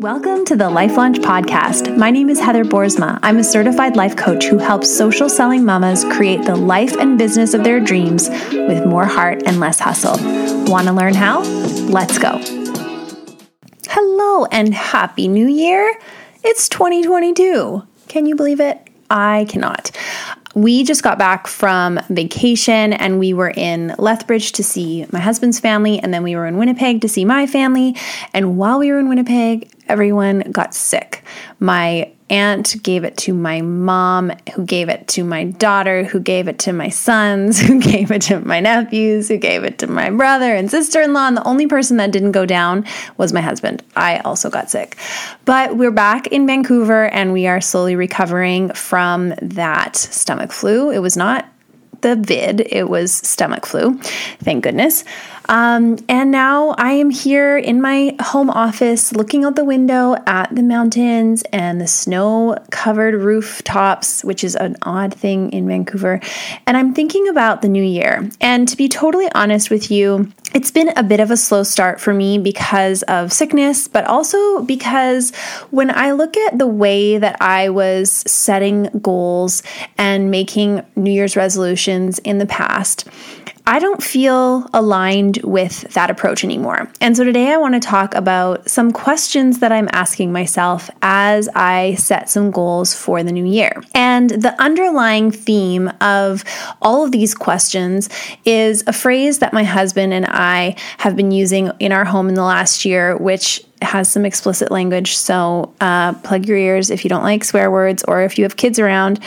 Welcome to the Life Launch Podcast. My name is Heather Boersma. I'm a certified life coach who helps social selling mamas create the life and business of their dreams with more heart and less hustle. Want to learn how? Let's go. Hello and Happy New Year. It's 2022. Can you believe it? I cannot. We just got back from vacation and we were in Lethbridge to see my husband's family, and then we were in Winnipeg to see my family. And while we were in Winnipeg, everyone got sick. My aunt gave it to my mom, who gave it to my daughter, who gave it to my sons, who gave it to my nephews, who gave it to my brother and sister in law. And the only person that didn't go down was my husband. I also got sick. But we're back in Vancouver and we are slowly recovering from that stomach flu. It was not the vid, it was stomach flu. Thank goodness. Um, and now I am here in my home office looking out the window at the mountains and the snow covered rooftops, which is an odd thing in Vancouver. And I'm thinking about the new year. And to be totally honest with you, it's been a bit of a slow start for me because of sickness, but also because when I look at the way that I was setting goals and making New Year's resolutions in the past, I don't feel aligned with that approach anymore. And so today I want to talk about some questions that I'm asking myself as I set some goals for the new year. And the underlying theme of all of these questions is a phrase that my husband and I have been using in our home in the last year, which has some explicit language. So uh, plug your ears if you don't like swear words or if you have kids around.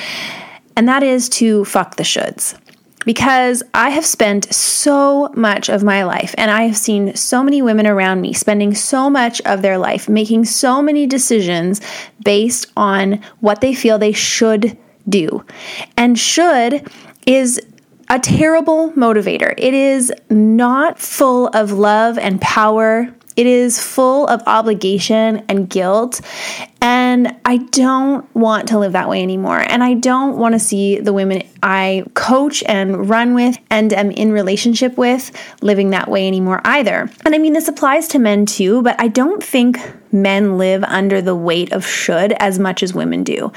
And that is to fuck the shoulds because I have spent so much of my life and I have seen so many women around me spending so much of their life making so many decisions based on what they feel they should do. And should is a terrible motivator. It is not full of love and power it is full of obligation and guilt. And I don't want to live that way anymore. And I don't want to see the women I coach and run with and am in relationship with living that way anymore either. And I mean, this applies to men too, but I don't think men live under the weight of should as much as women do.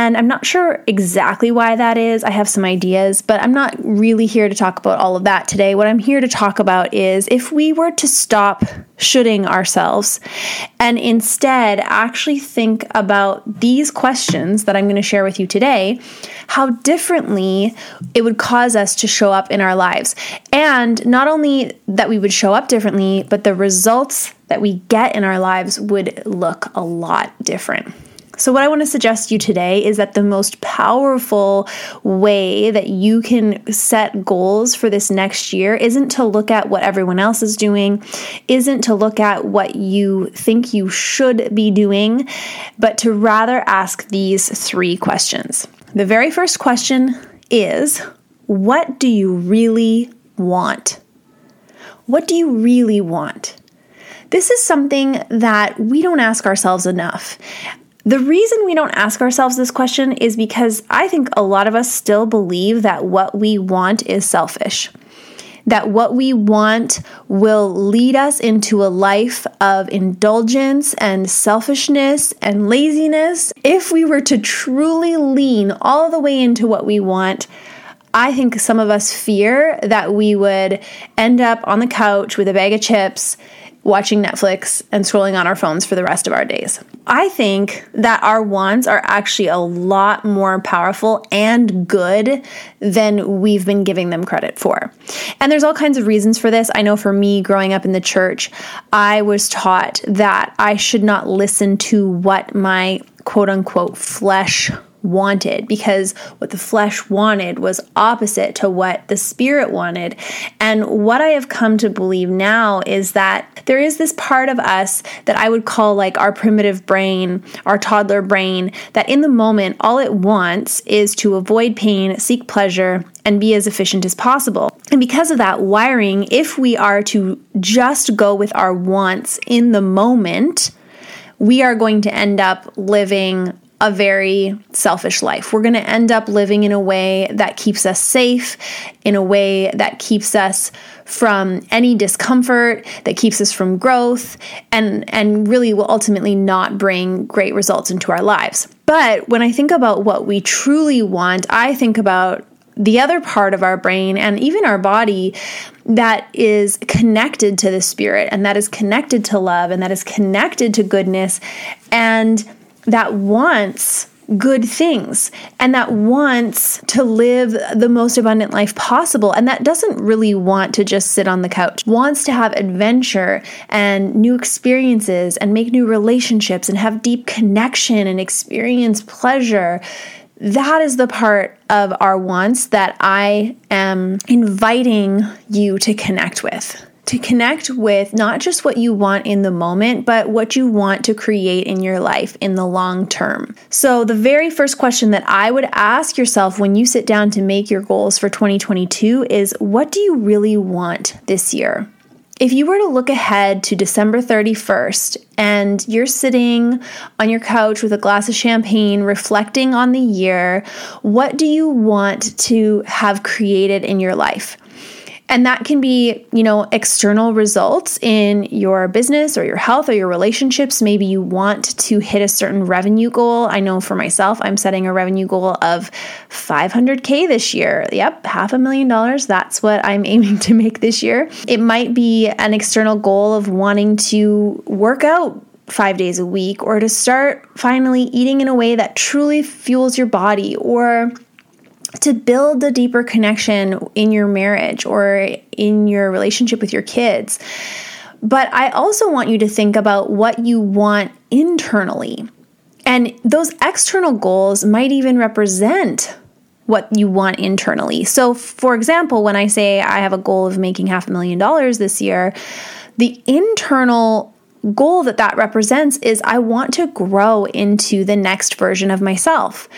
And I'm not sure exactly why that is. I have some ideas, but I'm not really here to talk about all of that today. What I'm here to talk about is if we were to stop shoulding ourselves and instead actually think about these questions that I'm going to share with you today, how differently it would cause us to show up in our lives. And not only that we would show up differently, but the results that we get in our lives would look a lot different. So, what I want to suggest to you today is that the most powerful way that you can set goals for this next year isn't to look at what everyone else is doing, isn't to look at what you think you should be doing, but to rather ask these three questions. The very first question is What do you really want? What do you really want? This is something that we don't ask ourselves enough. The reason we don't ask ourselves this question is because I think a lot of us still believe that what we want is selfish. That what we want will lead us into a life of indulgence and selfishness and laziness. If we were to truly lean all the way into what we want, I think some of us fear that we would end up on the couch with a bag of chips watching Netflix and scrolling on our phones for the rest of our days. I think that our wants are actually a lot more powerful and good than we've been giving them credit for. And there's all kinds of reasons for this. I know for me, growing up in the church, I was taught that I should not listen to what my quote unquote flesh wanted because what the flesh wanted was opposite to what the spirit wanted. And what I have come to believe now is that there is this part of us that I would call like our primitive brain, our toddler brain, that in the moment, all it wants is to avoid pain, seek pleasure, and be as efficient as possible. And because of that wiring, if we are to just go with our wants in the moment, we are going to end up living a very selfish life. We're going to end up living in a way that keeps us safe, in a way that keeps us from any discomfort, that keeps us from growth, and, and really will ultimately not bring great results into our lives. But when I think about what we truly want, I think about the other part of our brain and even our body that is connected to the spirit and that is connected to love and that is connected to goodness and that wants good things and that wants to live the most abundant life possible. And that doesn't really want to just sit on the couch. Wants to have adventure and new experiences and make new relationships and have deep connection and experience pleasure. That is the part of our wants that I am inviting you to connect with to connect with not just what you want in the moment, but what you want to create in your life in the long term. So, the very first question that I would ask yourself when you sit down to make your goals for 2022 is what do you really want this year? If you were to look ahead to December 31st and you're sitting on your couch with a glass of champagne reflecting on the year, what do you want to have created in your life? And that can be, you know, external results in your business or your health or your relationships. Maybe you want to hit a certain revenue goal. I know for myself, I'm setting a revenue goal of 500K this year. Yep, half a million dollars. That's what I'm aiming to make this year. It might be an external goal of wanting to work out five days a week or to start finally eating in a way that truly fuels your body or to build a deeper connection in your marriage or in your relationship with your kids. But I also want you to think about what you want internally. And those external goals might even represent what you want internally. So, for example, when I say I have a goal of making half a million dollars this year, the internal goal that that represents is I want to grow into the next version of myself.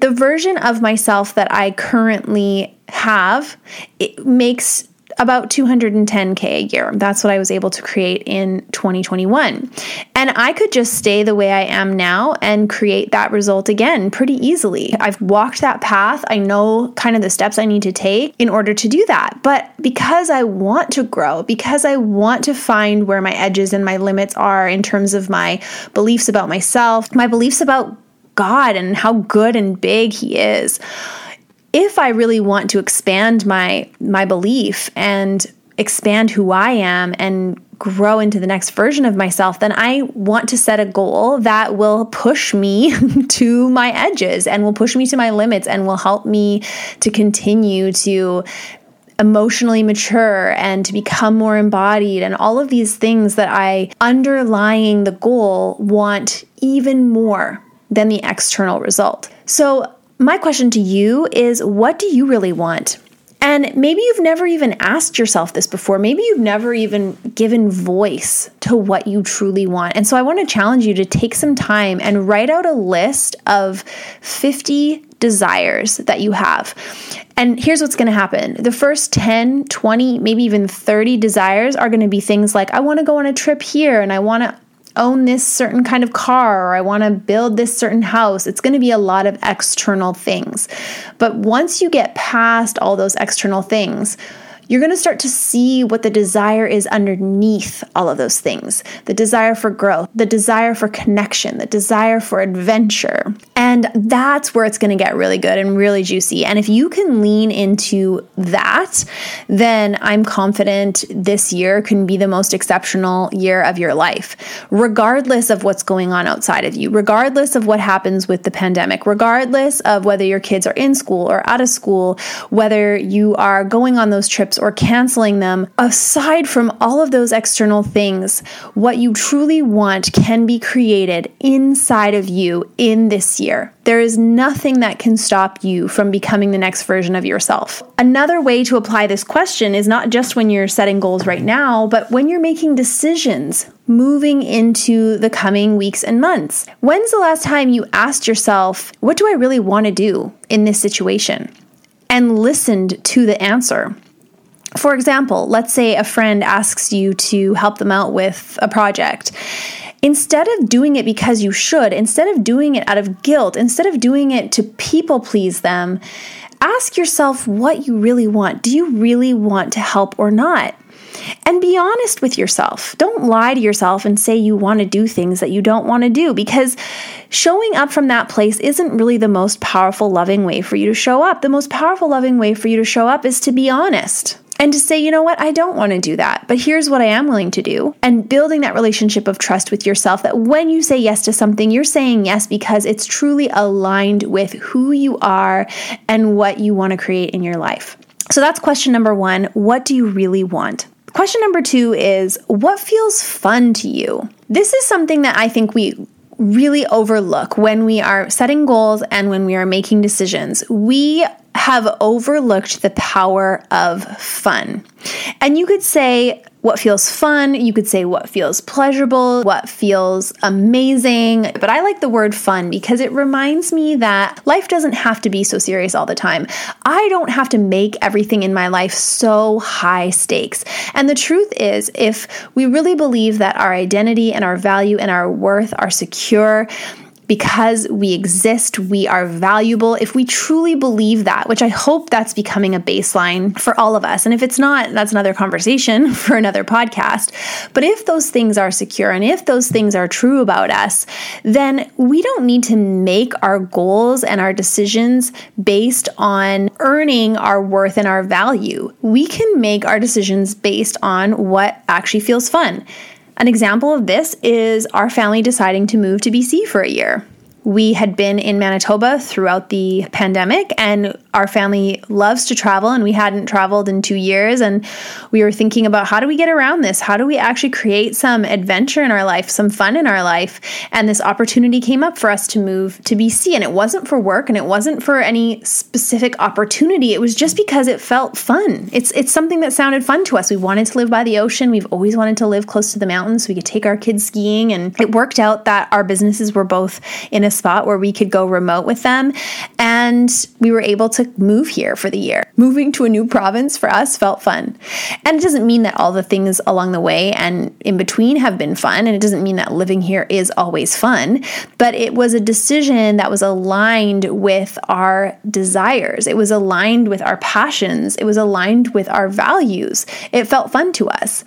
The version of myself that I currently have it makes about 210K a year. That's what I was able to create in 2021. And I could just stay the way I am now and create that result again pretty easily. I've walked that path. I know kind of the steps I need to take in order to do that. But because I want to grow, because I want to find where my edges and my limits are in terms of my beliefs about myself, my beliefs about God and how good and big He is if I really want to expand my my belief and expand who I am and grow into the next version of myself, then I want to set a goal that will push me to my edges and will push me to my limits and will help me to continue to emotionally mature and to become more embodied and all of these things that I underlying the goal want even more than the external result. So my question to you is what do you really want? And maybe you've never even asked yourself this before. Maybe you've never even given voice to what you truly want. And so I want to challenge you to take some time and write out a list of 50 desires that you have. And here's what's going to happen the first 10, 20, maybe even 30 desires are going to be things like I want to go on a trip here and I want to own this certain kind of car or I want to build this certain house. It's going to be a lot of external things. But once you get past all those external things, you're going to start to see what the desire is underneath all of those things the desire for growth, the desire for connection, the desire for adventure. And that's where it's going to get really good and really juicy. And if you can lean into that, then I'm confident this year can be the most exceptional year of your life, regardless of what's going on outside of you, regardless of what happens with the pandemic, regardless of whether your kids are in school or out of school, whether you are going on those trips or canceling them, aside from all of those external things, what you truly want can be created inside of you in this year. There is nothing that can stop you from becoming the next version of yourself. Another way to apply this question is not just when you're setting goals right now, but when you're making decisions moving into the coming weeks and months. When's the last time you asked yourself, What do I really want to do in this situation? and listened to the answer. For example, let's say a friend asks you to help them out with a project. instead of doing it because you should, instead of doing it out of guilt, instead of doing it to people please them, ask yourself what you really want. Do you really want to help or not? And be honest with yourself. Don't lie to yourself and say you want to do things that you don't want to do because showing up from that place isn't really the most powerful, loving way for you to show up. The most powerful, loving way for you to show up is to be honest and to say, you know what, I don't want to do that, but here's what I am willing to do. And building that relationship of trust with yourself that when you say yes to something, you're saying yes because it's truly aligned with who you are and what you want to create in your life. So that's question number one. What do you really want? Question number two is what feels fun to you? This is something that I think we really overlook when we are setting goals and when we are making decisions. We have overlooked the power of fun. And you could say what feels fun, you could say what feels pleasurable, what feels amazing. But I like the word fun because it reminds me that life doesn't have to be so serious all the time. I don't have to make everything in my life so high stakes. And the truth is, if we really believe that our identity and our value and our worth are secure, because we exist, we are valuable. If we truly believe that, which I hope that's becoming a baseline for all of us. And if it's not, that's another conversation for another podcast. But if those things are secure and if those things are true about us, then we don't need to make our goals and our decisions based on earning our worth and our value. We can make our decisions based on what actually feels fun. An example of this is our family deciding to move to BC for a year. We had been in Manitoba throughout the pandemic, and our family loves to travel, and we hadn't traveled in two years. And we were thinking about how do we get around this? How do we actually create some adventure in our life, some fun in our life? And this opportunity came up for us to move to BC, and it wasn't for work, and it wasn't for any specific opportunity. It was just because it felt fun. It's it's something that sounded fun to us. We wanted to live by the ocean. We've always wanted to live close to the mountains so we could take our kids skiing, and it worked out that our businesses were both in a spot where we could go remote with them. And we were able to move here for the year. Moving to a new province for us felt fun. And it doesn't mean that all the things along the way and in between have been fun. And it doesn't mean that living here is always fun. But it was a decision that was aligned with our desires, it was aligned with our passions, it was aligned with our values. It felt fun to us.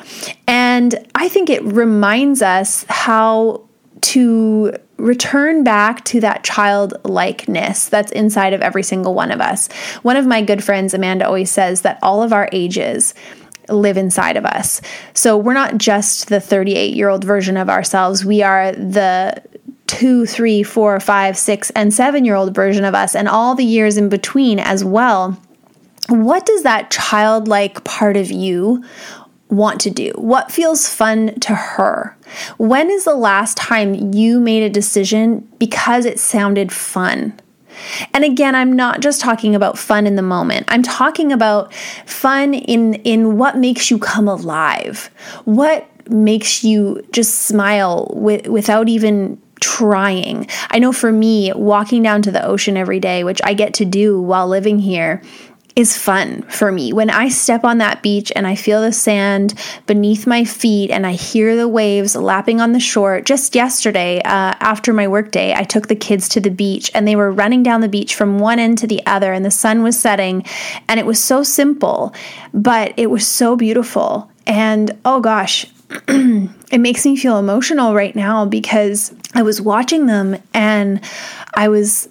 And I think it reminds us how to return back to that childlikeness that's inside of every single one of us. One of my good friends, Amanda, always says that all of our ages live inside of us. So we're not just the 38 year old version of ourselves, we are the two, three, four, five, six, and seven year old version of us, and all the years in between as well. What does that childlike part of you want to do? What feels fun to her? When is the last time you made a decision because it sounded fun? And again, I'm not just talking about fun in the moment. I'm talking about fun in in what makes you come alive. What makes you just smile with, without even trying. I know for me, walking down to the ocean every day, which I get to do while living here, is fun for me. When I step on that beach and I feel the sand beneath my feet and I hear the waves lapping on the shore. Just yesterday, uh, after my workday, I took the kids to the beach and they were running down the beach from one end to the other and the sun was setting. And it was so simple, but it was so beautiful. And oh gosh, it makes me feel emotional right now because I was watching them and I was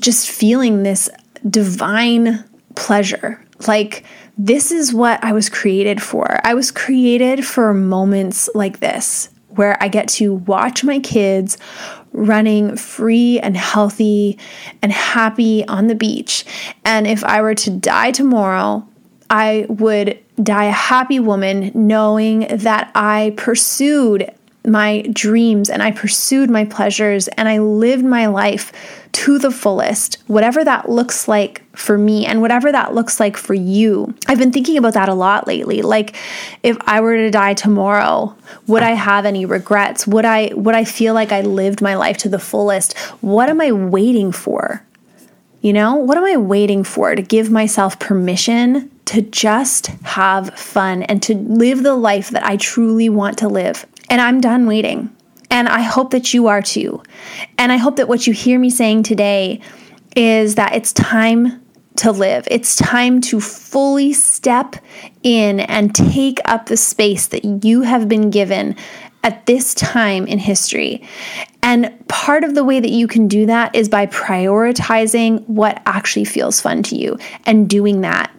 just feeling this divine pleasure. Like, this is what I was created for. I was created for moments like this where I get to watch my kids running free and healthy and happy on the beach. And if I were to die tomorrow, I would die a happy woman knowing that I pursued my dreams and I pursued my pleasures and I lived my life to the fullest, whatever that looks like for me and whatever that looks like for you. I've been thinking about that a lot lately. Like if I were to die tomorrow, would I have any regrets? Would I would I feel like I lived my life to the fullest? What am I waiting for? You know, what am I waiting for to give myself permission to just have fun and to live the life that I truly want to live? And I'm done waiting. And I hope that you are too. And I hope that what you hear me saying today is that it's time to live. It's time to fully step in and take up the space that you have been given at this time in history. And part of the way that you can do that is by prioritizing what actually feels fun to you and doing that.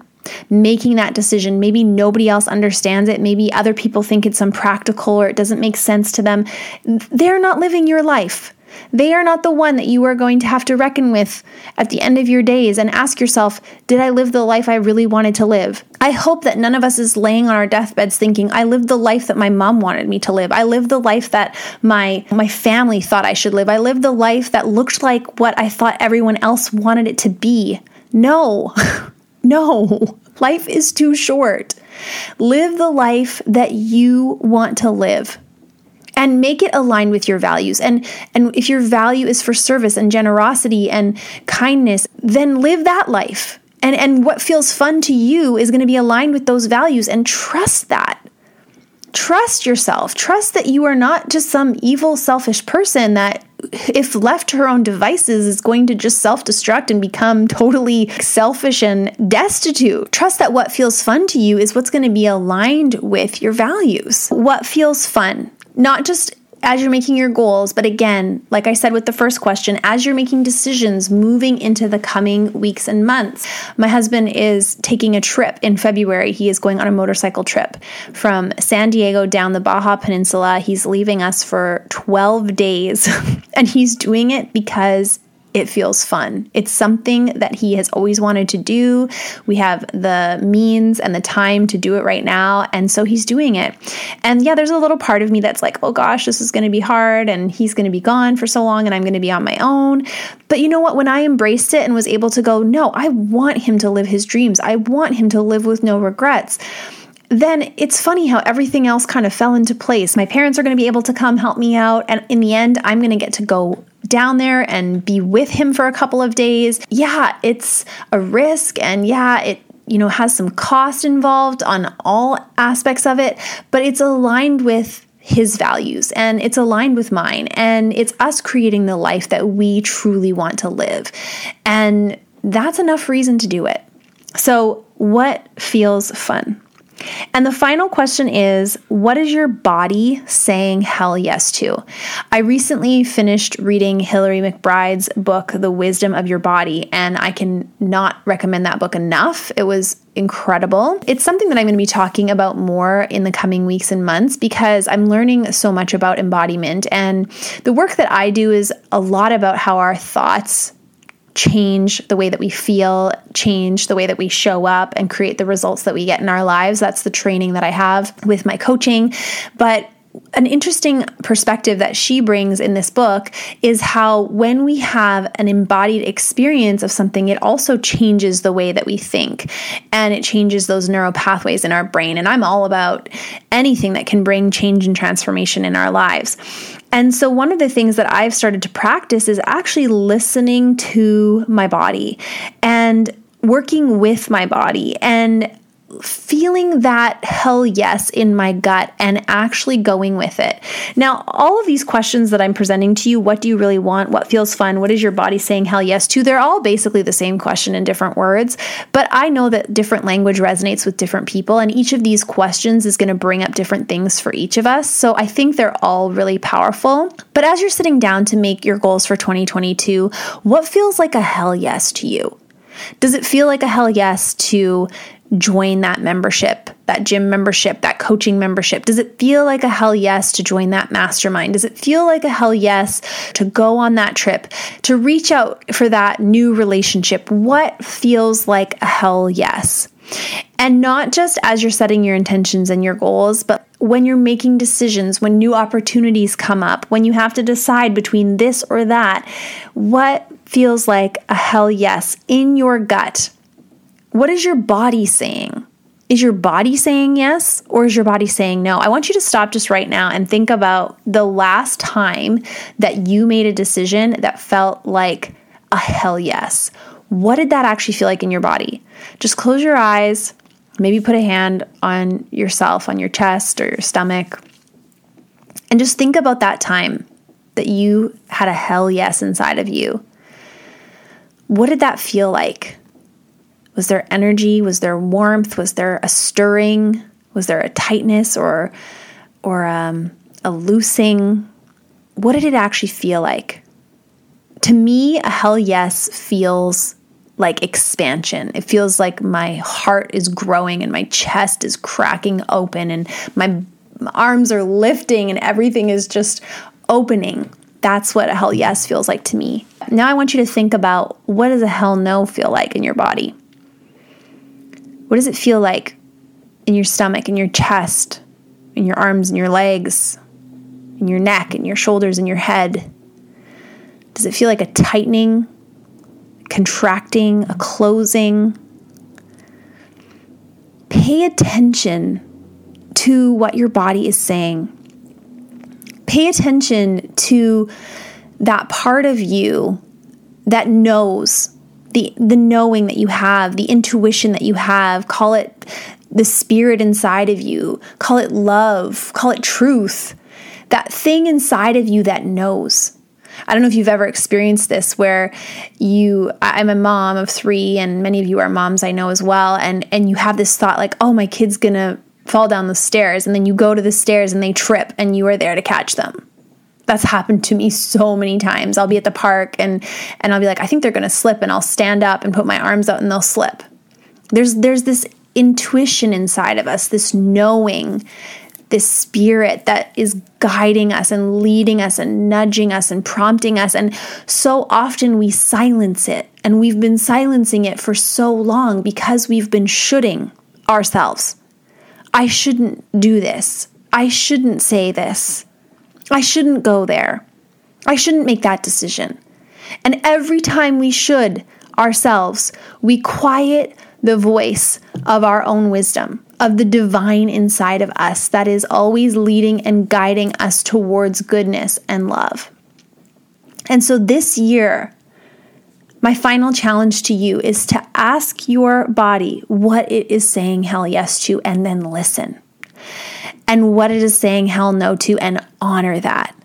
Making that decision. Maybe nobody else understands it. Maybe other people think it's unpractical or it doesn't make sense to them. They're not living your life. They are not the one that you are going to have to reckon with at the end of your days and ask yourself, did I live the life I really wanted to live? I hope that none of us is laying on our deathbeds thinking, I lived the life that my mom wanted me to live. I lived the life that my my family thought I should live. I lived the life that looked like what I thought everyone else wanted it to be. No. no. Life is too short. Live the life that you want to live and make it align with your values. And and if your value is for service and generosity and kindness, then live that life. And and what feels fun to you is going to be aligned with those values and trust that. Trust yourself. Trust that you are not just some evil selfish person that if left to her own devices, is going to just self destruct and become totally selfish and destitute. Trust that what feels fun to you is what's going to be aligned with your values. What feels fun? not just as you're making your goals, but again, like I said with the first question, as you're making decisions moving into the coming weeks and months. My husband is taking a trip in February. He is going on a motorcycle trip from San Diego down the Baja Peninsula. He's leaving us for 12 days, and he's doing it because it feels fun. It's something that he has always wanted to do. We have the means and the time to do it right now. And so he's doing it. And yeah, there's a little part of me that's like, oh gosh, this is going to be hard. And he's going to be gone for so long and I'm going to be on my own. But you know what? When I embraced it and was able to go, no, I want him to live his dreams, I want him to live with no regrets then it's funny how everything else kind of fell into place. My parents are going to be able to come help me out. And in the end, I'm going to get to go down there and be with him for a couple of days. Yeah, it's a risk and yeah, it you know has some cost involved on all aspects of it, but it's aligned with his values and it's aligned with mine and it's us creating the life that we truly want to live. And that's enough reason to do it. So, what feels fun? And the final question is what is your body saying hell yes to? I recently finished reading Hillary McBride's book, The Wisdom of Your Body, and I can not recommend that book enough. It was incredible. It's something that I'm going to be talking about more in the coming weeks and months because I'm learning so much about embodiment. And the work that I do is a lot about how our thoughts change the way that we feel, change the way that we show up, and create the results that we get in our lives. That's the training that I have with my coaching. But an interesting perspective that she brings in this book is how when we have an embodied experience of something, it also changes the way that we think and it changes those neural pathways in our brain. And I'm all about anything that can bring change and transformation in our lives. And so, one of the things that I've started to practice is actually listening to my body and working with my body. And feeling that hell yes in my gut and actually going with it. Now, all of these questions that I'm presenting to you what do you really want? What feels fun? What is your body saying hell yes to? They're all basically the same question in different words, but I know that different language resonates with different people, and each of these questions is going to bring up different things for each of us. So I think they're all really powerful. But as you're sitting down to make your goals for 2022, what feels like a hell yes to you? Does it feel like a hell yes to join that membership, that gym membership, that coaching membership? Does it feel like a hell yes to join that mastermind? Does it feel like a hell yes to go on that trip, to reach out for that new relationship? What feels like a hell yes? And not just as you're setting your intentions and your goals, but when you're making decisions, when new opportunities come up, when you have to decide between this or that, what feels like a hell yes in your gut? What is your body saying? Is your body saying yes or is your body saying no? I want you to stop just right now and think about the last time that you made a decision that felt like a hell yes. What did that actually feel like in your body? Just close your eyes, maybe put a hand on yourself, on your chest or your stomach, And just think about that time that you had a hell yes inside of you. What did that feel like? Was there energy? Was there warmth? Was there a stirring? Was there a tightness or or um, a loosing? What did it actually feel like? To me, a hell yes feels like expansion. It feels like my heart is growing and my chest is cracking open and my arms are lifting and everything is just opening. That's what a hell yes feels like to me. Now I want you to think about what does a hell no feel like in your body? What does it feel like in your stomach, in your chest, in your arms and your legs, in your neck, in your shoulders, in your head? Does it feel like a tightening, contracting, a closing? Pay attention to what your body is saying. Pay attention to that part of you that knows the the knowing that you have, the intuition that you have, call it the spirit inside of you, call it love, call it truth. That thing inside of you that knows. I don't know if you've ever experienced this where you I'm a mom of 3 and many of you are moms I know as well and and you have this thought like, "Oh, my kid's going to fall down the stairs." And then you go to the stairs and they trip and you are there to catch them that's happened to me so many times. I'll be at the park and and I'll be like, I think they're going to slip and I'll stand up and put my arms out and they'll slip. There's there's this intuition inside of us, this knowing, this spirit that is guiding us and leading us and nudging us and prompting us and so often we silence it and we've been silencing it for so long because we've been shoulding ourselves. I shouldn't do this. I shouldn't say this. I shouldn't go there. I shouldn't make that decision. And every time we should ourselves, we quiet the voice of our own wisdom, of the divine inside of us that is always leading and guiding us towards goodness and love. And so this year, my final challenge to you is to ask your body what it is saying hell yes to and then listen and what it is saying hell no to and honor that.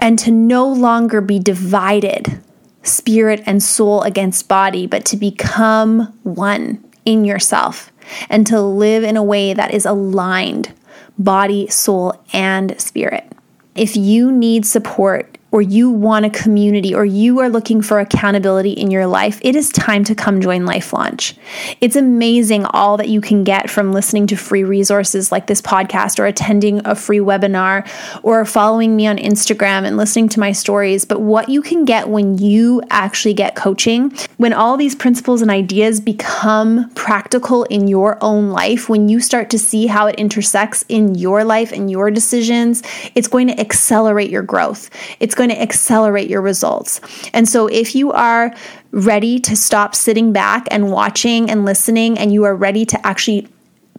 And to no longer be divided, spirit and soul against body, but to become one in yourself and to live in a way that is aligned, body, soul, and spirit. If you need support or you want a community or you are looking for accountability in your life, it is time to come join Life Launch. It's amazing all that you can get from listening to free resources like this podcast or attending a free webinar or following me on Instagram and listening to my stories. But what you can get when you actually get coaching, when all these principles and ideas become practical in your own life, when you start to see how it intersects in your life and your decisions, it's going to accelerate your growth. It's going to accelerate your results. And so if you are ready to stop sitting back and watching and listening, and you are ready to actually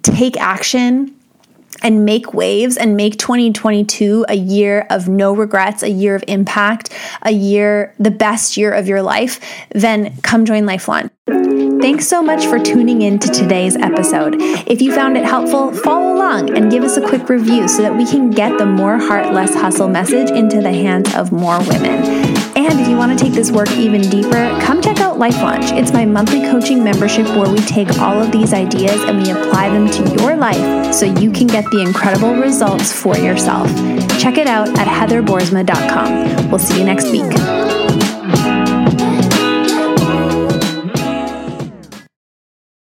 take action and make waves and make 2022 a year of no regrets, a year of impact, a year, the best year of your life, then come join Life Launch. Thanks so much for tuning in to today's episode. If you found it helpful, follow along and give us a quick review so that we can get the more heart, less hustle message into the hands of more women. And if you want to take this work even deeper, come check out Life Launch. It's my monthly coaching membership where we take all of these ideas and we apply them to your life so you can get the incredible results for yourself. Check it out at heatherboersma.com. We'll see you next week.